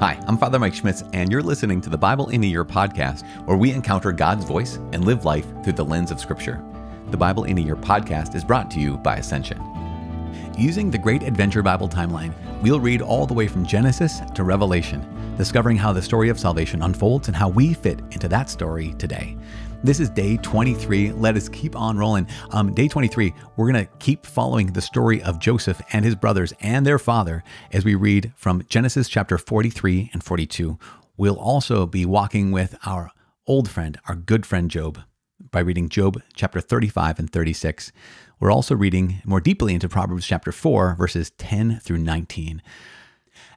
Hi, I'm Father Mike Schmitz, and you're listening to the Bible in a Year podcast, where we encounter God's voice and live life through the lens of Scripture. The Bible in a Year podcast is brought to you by Ascension. Using the Great Adventure Bible timeline, we'll read all the way from Genesis to Revelation, discovering how the story of salvation unfolds and how we fit into that story today. This is day 23. Let us keep on rolling. Um, day 23, we're going to keep following the story of Joseph and his brothers and their father as we read from Genesis chapter 43 and 42. We'll also be walking with our old friend, our good friend Job, by reading Job chapter 35 and 36. We're also reading more deeply into Proverbs chapter 4, verses 10 through 19.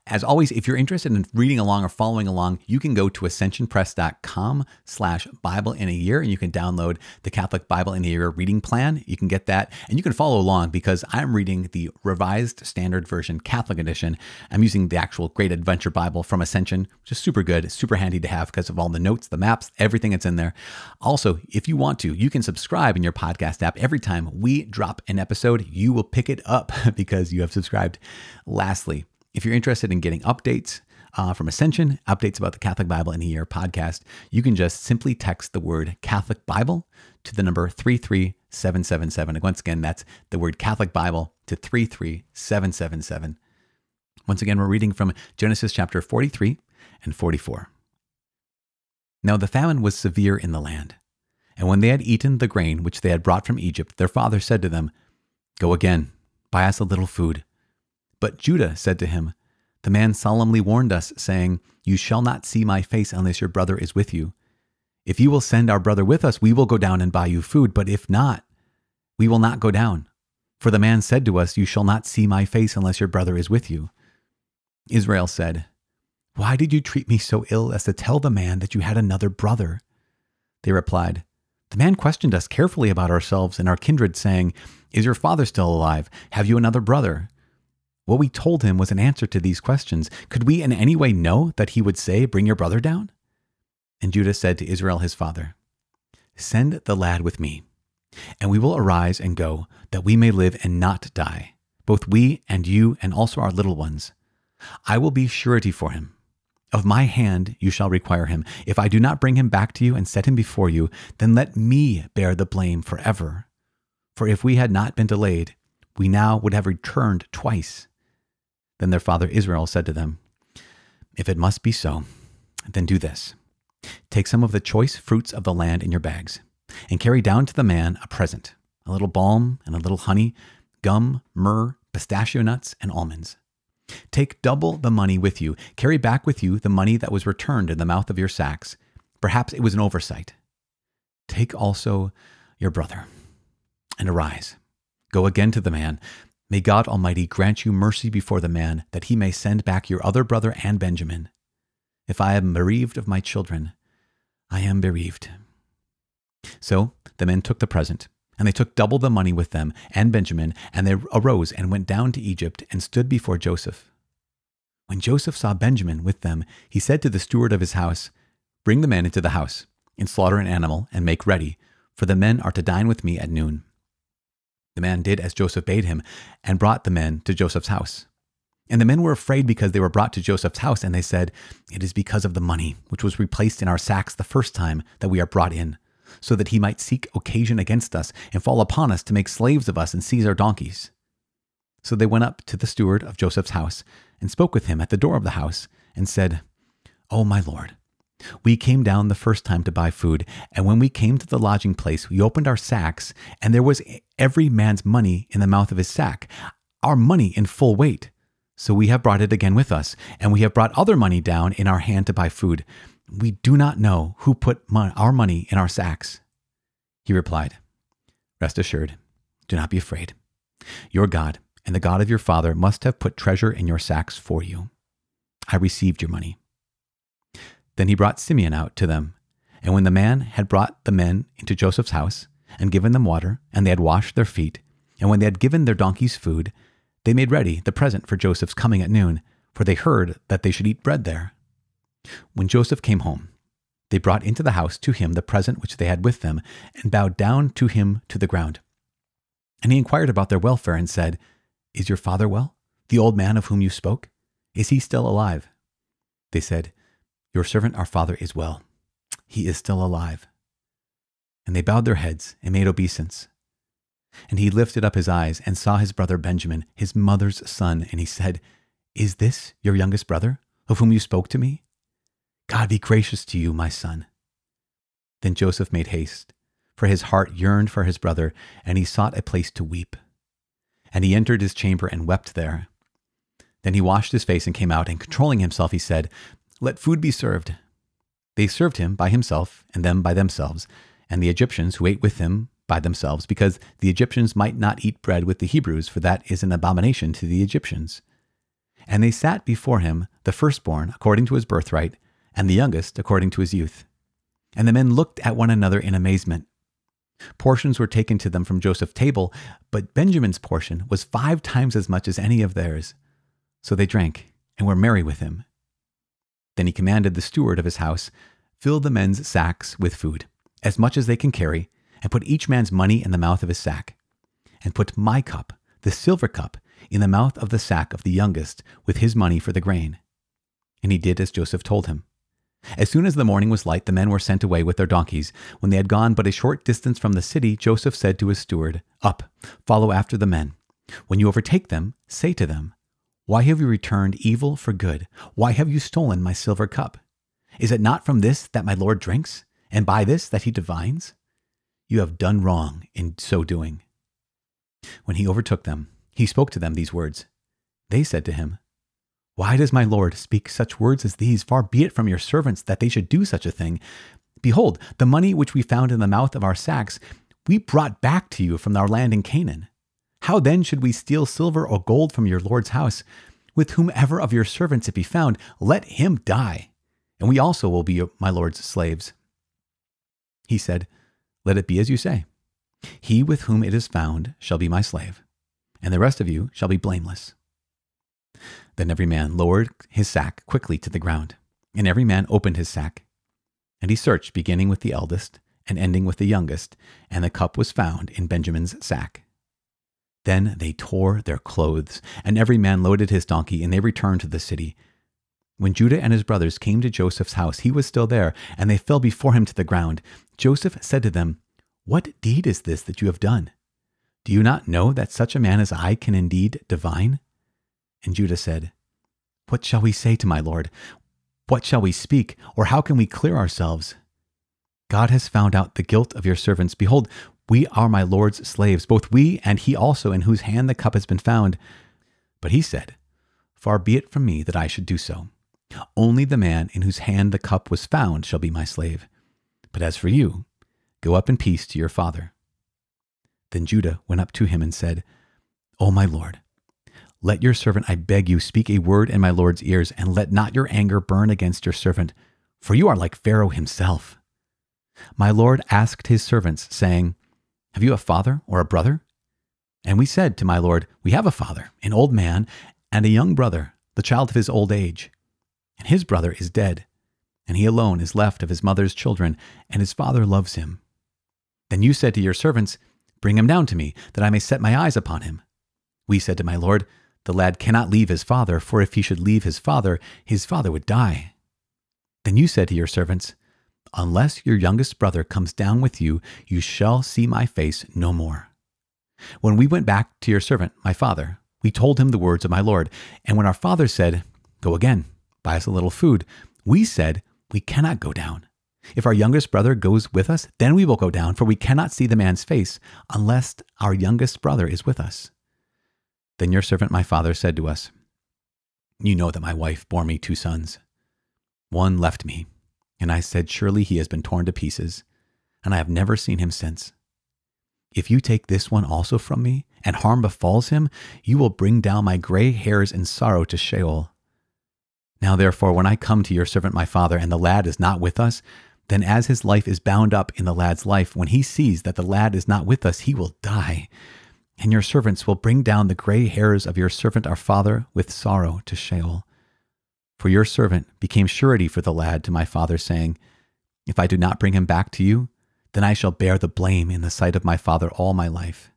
As always, if you're interested in reading along or following along, you can go to ascensionpress.com slash Bible in a year and you can download the Catholic Bible in a Year reading plan. You can get that and you can follow along because I'm reading the Revised Standard Version Catholic Edition. I'm using the actual Great Adventure Bible from Ascension, which is super good, super handy to have because of all the notes, the maps, everything that's in there. Also, if you want to, you can subscribe in your podcast app. Every time we drop an episode, you will pick it up because you have subscribed. Lastly, if you're interested in getting updates uh, from Ascension, updates about the Catholic Bible in a Year podcast, you can just simply text the word Catholic Bible to the number 33777. Once again, that's the word Catholic Bible to 33777. Once again, we're reading from Genesis chapter 43 and 44. Now the famine was severe in the land. And when they had eaten the grain which they had brought from Egypt, their father said to them, Go again, buy us a little food. But Judah said to him, The man solemnly warned us, saying, You shall not see my face unless your brother is with you. If you will send our brother with us, we will go down and buy you food. But if not, we will not go down. For the man said to us, You shall not see my face unless your brother is with you. Israel said, Why did you treat me so ill as to tell the man that you had another brother? They replied, The man questioned us carefully about ourselves and our kindred, saying, Is your father still alive? Have you another brother? What we told him was an answer to these questions. Could we in any way know that he would say, Bring your brother down? And Judah said to Israel his father, Send the lad with me, and we will arise and go, that we may live and not die, both we and you and also our little ones. I will be surety for him. Of my hand you shall require him. If I do not bring him back to you and set him before you, then let me bear the blame forever. For if we had not been delayed, we now would have returned twice. Then their father Israel said to them, If it must be so, then do this Take some of the choice fruits of the land in your bags, and carry down to the man a present a little balm and a little honey, gum, myrrh, pistachio nuts, and almonds. Take double the money with you. Carry back with you the money that was returned in the mouth of your sacks. Perhaps it was an oversight. Take also your brother, and arise. Go again to the man, May God Almighty grant you mercy before the man, that he may send back your other brother and Benjamin. If I am bereaved of my children, I am bereaved. So the men took the present, and they took double the money with them and Benjamin, and they arose and went down to Egypt and stood before Joseph. When Joseph saw Benjamin with them, he said to the steward of his house, Bring the men into the house, and slaughter an animal, and make ready, for the men are to dine with me at noon. The man did as Joseph bade him and brought the men to Joseph's house. And the men were afraid because they were brought to Joseph's house, and they said, It is because of the money which was replaced in our sacks the first time that we are brought in, so that he might seek occasion against us and fall upon us to make slaves of us and seize our donkeys. So they went up to the steward of Joseph's house and spoke with him at the door of the house and said, O oh, my lord, we came down the first time to buy food, and when we came to the lodging place, we opened our sacks, and there was every man's money in the mouth of his sack, our money in full weight. So we have brought it again with us, and we have brought other money down in our hand to buy food. We do not know who put our money in our sacks. He replied, Rest assured, do not be afraid. Your God and the God of your father must have put treasure in your sacks for you. I received your money. Then he brought Simeon out to them. And when the man had brought the men into Joseph's house, and given them water, and they had washed their feet, and when they had given their donkeys food, they made ready the present for Joseph's coming at noon, for they heard that they should eat bread there. When Joseph came home, they brought into the house to him the present which they had with them, and bowed down to him to the ground. And he inquired about their welfare, and said, Is your father well, the old man of whom you spoke? Is he still alive? They said, Your servant, our father, is well. He is still alive. And they bowed their heads and made obeisance. And he lifted up his eyes and saw his brother Benjamin, his mother's son, and he said, Is this your youngest brother, of whom you spoke to me? God be gracious to you, my son. Then Joseph made haste, for his heart yearned for his brother, and he sought a place to weep. And he entered his chamber and wept there. Then he washed his face and came out, and controlling himself, he said, Let food be served. They served him by himself, and them by themselves, and the Egyptians who ate with him by themselves, because the Egyptians might not eat bread with the Hebrews, for that is an abomination to the Egyptians. And they sat before him, the firstborn according to his birthright, and the youngest according to his youth. And the men looked at one another in amazement. Portions were taken to them from Joseph's table, but Benjamin's portion was five times as much as any of theirs. So they drank and were merry with him. Then he commanded the steward of his house, Fill the men's sacks with food, as much as they can carry, and put each man's money in the mouth of his sack. And put my cup, the silver cup, in the mouth of the sack of the youngest, with his money for the grain. And he did as Joseph told him. As soon as the morning was light, the men were sent away with their donkeys. When they had gone but a short distance from the city, Joseph said to his steward, Up, follow after the men. When you overtake them, say to them, Why have you returned evil for good? Why have you stolen my silver cup? Is it not from this that my Lord drinks, and by this that he divines? You have done wrong in so doing. When he overtook them, he spoke to them these words. They said to him, why does my Lord speak such words as these? Far be it from your servants that they should do such a thing. Behold, the money which we found in the mouth of our sacks, we brought back to you from our land in Canaan. How then should we steal silver or gold from your Lord's house? With whomever of your servants it be found, let him die, and we also will be my Lord's slaves. He said, Let it be as you say. He with whom it is found shall be my slave, and the rest of you shall be blameless. Then every man lowered his sack quickly to the ground, and every man opened his sack. And he searched, beginning with the eldest and ending with the youngest, and the cup was found in Benjamin's sack. Then they tore their clothes, and every man loaded his donkey, and they returned to the city. When Judah and his brothers came to Joseph's house, he was still there, and they fell before him to the ground. Joseph said to them, What deed is this that you have done? Do you not know that such a man as I can indeed divine? And Judah said, What shall we say to my Lord? What shall we speak, or how can we clear ourselves? God has found out the guilt of your servants. Behold, we are my Lord's slaves, both we and he also, in whose hand the cup has been found. But he said, Far be it from me that I should do so. Only the man in whose hand the cup was found shall be my slave. But as for you, go up in peace to your father. Then Judah went up to him and said, O my Lord, let your servant, I beg you, speak a word in my Lord's ears, and let not your anger burn against your servant, for you are like Pharaoh himself. My Lord asked his servants, saying, Have you a father or a brother? And we said to my Lord, We have a father, an old man, and a young brother, the child of his old age. And his brother is dead, and he alone is left of his mother's children, and his father loves him. Then you said to your servants, Bring him down to me, that I may set my eyes upon him. We said to my Lord, the lad cannot leave his father, for if he should leave his father, his father would die. Then you said to your servants, Unless your youngest brother comes down with you, you shall see my face no more. When we went back to your servant, my father, we told him the words of my Lord. And when our father said, Go again, buy us a little food, we said, We cannot go down. If our youngest brother goes with us, then we will go down, for we cannot see the man's face unless our youngest brother is with us. Then your servant my father said to us, You know that my wife bore me two sons. One left me, and I said, Surely he has been torn to pieces, and I have never seen him since. If you take this one also from me, and harm befalls him, you will bring down my gray hairs in sorrow to Sheol. Now therefore, when I come to your servant my father, and the lad is not with us, then as his life is bound up in the lad's life, when he sees that the lad is not with us, he will die and your servants will bring down the gray hairs of your servant our father with sorrow to Sheol. For your servant became surety for the lad to my father, saying, If I do not bring him back to you, then I shall bear the blame in the sight of my father all my life.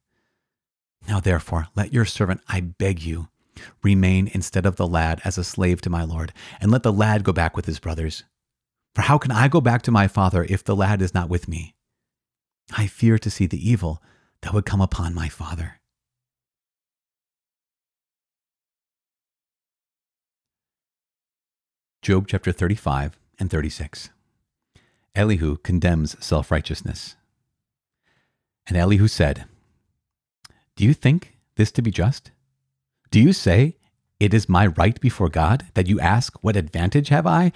Now therefore, let your servant, I beg you, Remain instead of the lad as a slave to my lord, and let the lad go back with his brothers. For how can I go back to my father if the lad is not with me? I fear to see the evil that would come upon my father. Job chapter 35 and 36. Elihu condemns self righteousness. And Elihu said, Do you think this to be just? Do you say, It is my right before God that you ask, What advantage have I?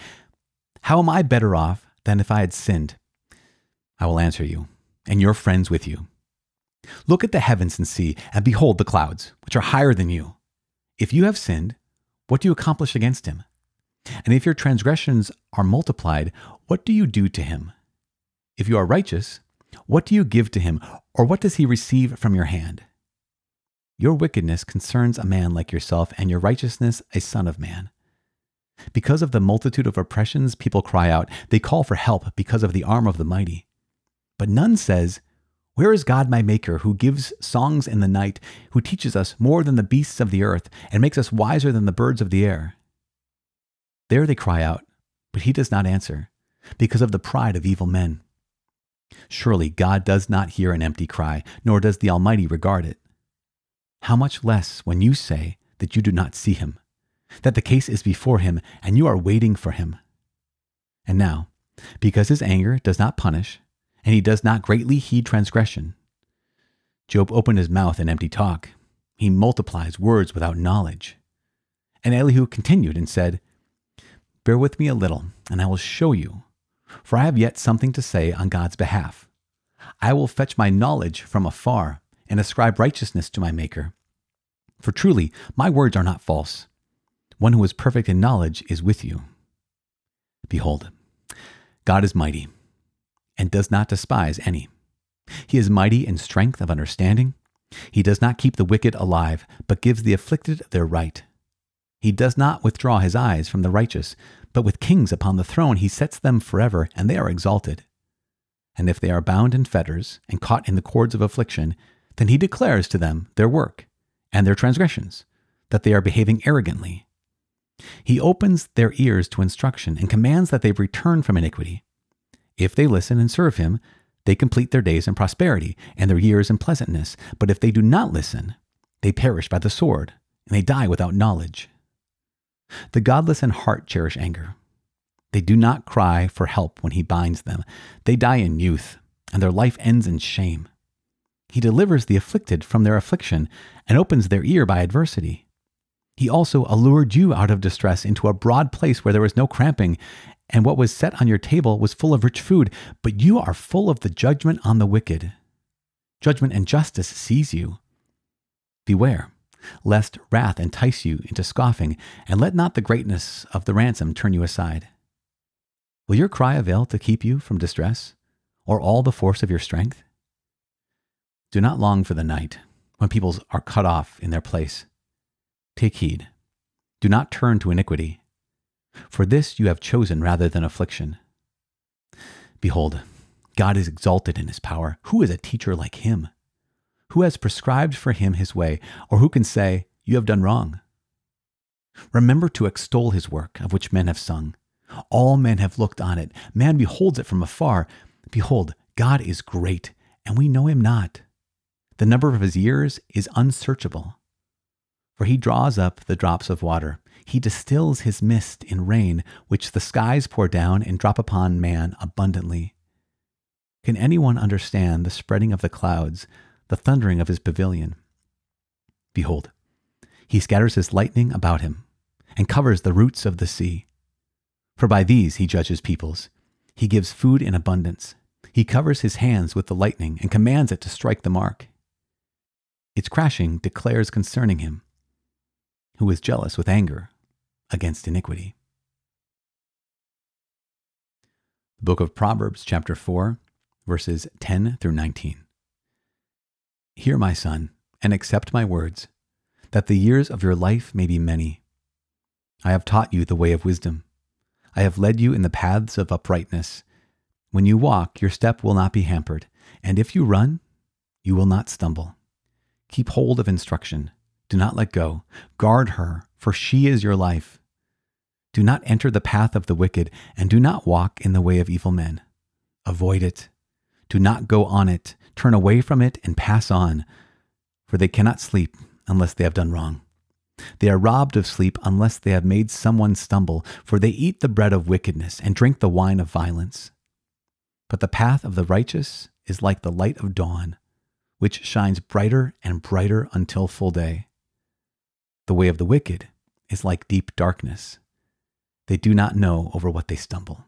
How am I better off than if I had sinned? I will answer you, and your friends with you. Look at the heavens and see, and behold the clouds, which are higher than you. If you have sinned, what do you accomplish against him? And if your transgressions are multiplied, what do you do to him? If you are righteous, what do you give to him, or what does he receive from your hand? Your wickedness concerns a man like yourself, and your righteousness a son of man. Because of the multitude of oppressions, people cry out. They call for help because of the arm of the mighty. But none says, Where is God my Maker, who gives songs in the night, who teaches us more than the beasts of the earth, and makes us wiser than the birds of the air? There they cry out, but he does not answer, because of the pride of evil men. Surely God does not hear an empty cry, nor does the Almighty regard it. How much less when you say that you do not see him, that the case is before him and you are waiting for him. And now, because his anger does not punish, and he does not greatly heed transgression, Job opened his mouth in empty talk. He multiplies words without knowledge. And Elihu continued and said, Bear with me a little, and I will show you, for I have yet something to say on God's behalf. I will fetch my knowledge from afar and ascribe righteousness to my Maker. For truly, my words are not false. One who is perfect in knowledge is with you. Behold, God is mighty and does not despise any. He is mighty in strength of understanding. He does not keep the wicked alive, but gives the afflicted their right. He does not withdraw his eyes from the righteous, but with kings upon the throne he sets them forever, and they are exalted. And if they are bound in fetters and caught in the cords of affliction, then he declares to them their work and their transgressions, that they are behaving arrogantly. He opens their ears to instruction and commands that they return from iniquity. If they listen and serve him, they complete their days in prosperity and their years in pleasantness. But if they do not listen, they perish by the sword, and they die without knowledge. The godless in heart cherish anger. They do not cry for help when he binds them. They die in youth, and their life ends in shame. He delivers the afflicted from their affliction and opens their ear by adversity. He also allured you out of distress into a broad place where there was no cramping, and what was set on your table was full of rich food, but you are full of the judgment on the wicked. Judgment and justice seize you. Beware, lest wrath entice you into scoffing, and let not the greatness of the ransom turn you aside. Will your cry avail to keep you from distress, or all the force of your strength? Do not long for the night, when peoples are cut off in their place. Take heed. Do not turn to iniquity, for this you have chosen rather than affliction. Behold, God is exalted in his power. Who is a teacher like him? Who has prescribed for him his way, or who can say, You have done wrong? Remember to extol his work, of which men have sung. All men have looked on it. Man beholds it from afar. Behold, God is great, and we know him not. The number of his years is unsearchable. For he draws up the drops of water. He distills his mist in rain, which the skies pour down and drop upon man abundantly. Can anyone understand the spreading of the clouds, the thundering of his pavilion? Behold, he scatters his lightning about him, and covers the roots of the sea. For by these he judges peoples. He gives food in abundance. He covers his hands with the lightning, and commands it to strike the mark. Its crashing declares concerning him, who is jealous with anger against iniquity. The book of Proverbs, chapter 4, verses 10 through 19. Hear, my son, and accept my words, that the years of your life may be many. I have taught you the way of wisdom. I have led you in the paths of uprightness. When you walk, your step will not be hampered, and if you run, you will not stumble. Keep hold of instruction. Do not let go. Guard her, for she is your life. Do not enter the path of the wicked, and do not walk in the way of evil men. Avoid it. Do not go on it. Turn away from it and pass on, for they cannot sleep unless they have done wrong. They are robbed of sleep unless they have made someone stumble, for they eat the bread of wickedness and drink the wine of violence. But the path of the righteous is like the light of dawn, which shines brighter and brighter until full day. The way of the wicked is like deep darkness. They do not know over what they stumble.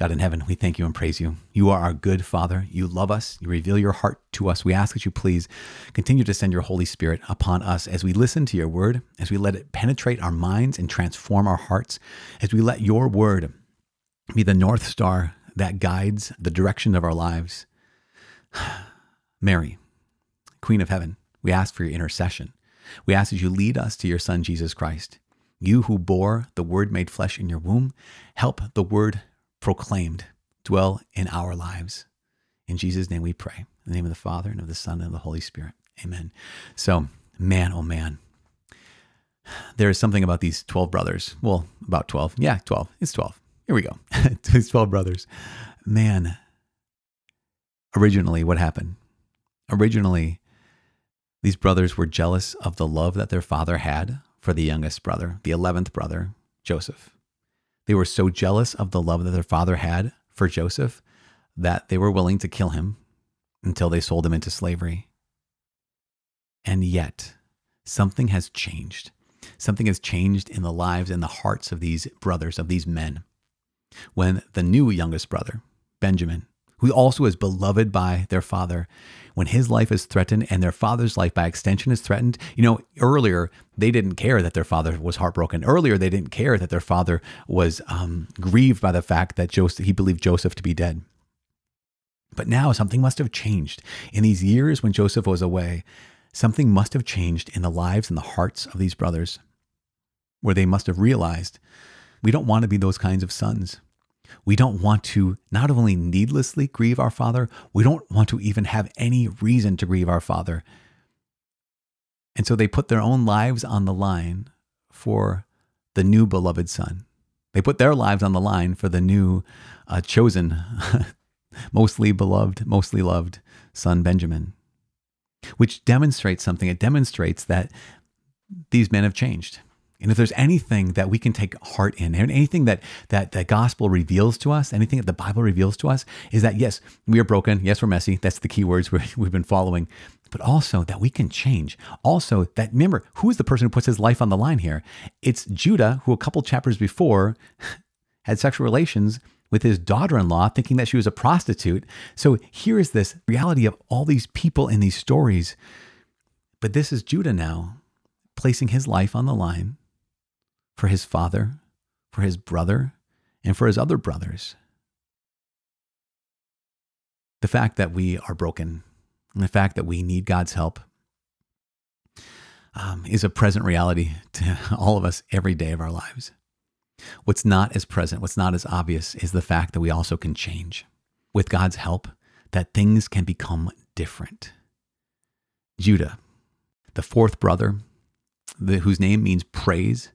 God in heaven, we thank you and praise you. You are our good Father. You love us. You reveal your heart to us. We ask that you please continue to send your Holy Spirit upon us as we listen to your word, as we let it penetrate our minds and transform our hearts, as we let your word be the North Star that guides the direction of our lives. Mary, Queen of Heaven, we ask for your intercession. We ask that you lead us to your Son, Jesus Christ. You who bore the Word made flesh in your womb, help the Word proclaimed dwell in our lives. In Jesus' name we pray. In the name of the Father, and of the Son, and of the Holy Spirit. Amen. So, man, oh man, there is something about these 12 brothers. Well, about 12. Yeah, 12. It's 12. Here we go. these 12 brothers. Man, originally, what happened? Originally, these brothers were jealous of the love that their father had for the youngest brother, the 11th brother, Joseph. They were so jealous of the love that their father had for Joseph that they were willing to kill him until they sold him into slavery. And yet, something has changed. Something has changed in the lives and the hearts of these brothers, of these men. When the new youngest brother, Benjamin, who also is beloved by their father, when his life is threatened and their father's life by extension is threatened, you know, earlier they didn't care that their father was heartbroken. Earlier they didn't care that their father was um, grieved by the fact that Joseph, he believed Joseph to be dead. But now something must have changed. In these years when Joseph was away, something must have changed in the lives and the hearts of these brothers, where they must have realized we don't want to be those kinds of sons. We don't want to not only needlessly grieve our Father, we don't want to even have any reason to grieve our Father. And so they put their own lives on the line for the new beloved Son. They put their lives on the line for the new uh, chosen, mostly beloved, mostly loved son, Benjamin, which demonstrates something. It demonstrates that these men have changed. And if there's anything that we can take heart in, and anything that that the gospel reveals to us, anything that the Bible reveals to us, is that yes, we are broken. Yes, we're messy. That's the key words we've been following. But also that we can change. Also, that remember, who is the person who puts his life on the line here? It's Judah, who a couple chapters before had sexual relations with his daughter in law, thinking that she was a prostitute. So here is this reality of all these people in these stories. But this is Judah now placing his life on the line for his father, for his brother, and for his other brothers. The fact that we are broken and the fact that we need God's help um, is a present reality to all of us every day of our lives. What's not as present, what's not as obvious, is the fact that we also can change. With God's help, that things can become different. Judah, the fourth brother, the, whose name means praise,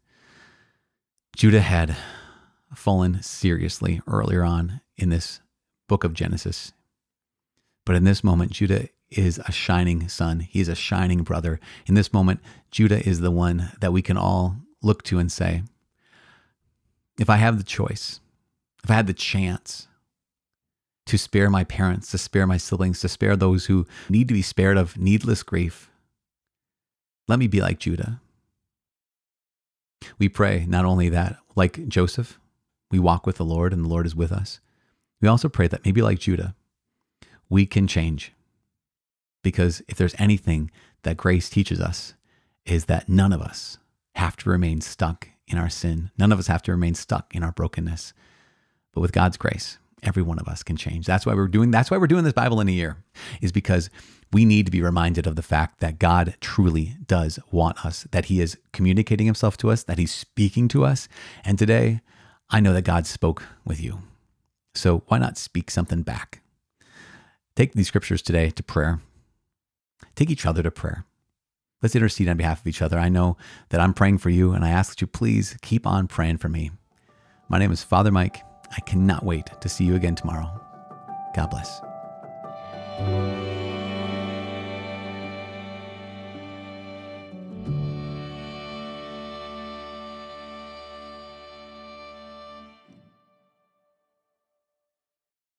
Judah had fallen seriously earlier on in this book of Genesis. But in this moment, Judah is a shining son. He's a shining brother. In this moment, Judah is the one that we can all look to and say, if I have the choice, if I had the chance to spare my parents, to spare my siblings, to spare those who need to be spared of needless grief, let me be like Judah. We pray not only that, like Joseph, we walk with the Lord and the Lord is with us. We also pray that maybe like Judah, we can change. Because if there's anything that grace teaches us, is that none of us have to remain stuck in our sin. None of us have to remain stuck in our brokenness. But with God's grace, every one of us can change. That's why we're doing that's why we're doing this Bible in a year is because we need to be reminded of the fact that God truly does want us, that he is communicating himself to us, that he's speaking to us. And today, I know that God spoke with you. So why not speak something back? Take these scriptures today to prayer. Take each other to prayer. Let's intercede on behalf of each other. I know that I'm praying for you, and I ask that you please keep on praying for me. My name is Father Mike, I cannot wait to see you again tomorrow. God bless.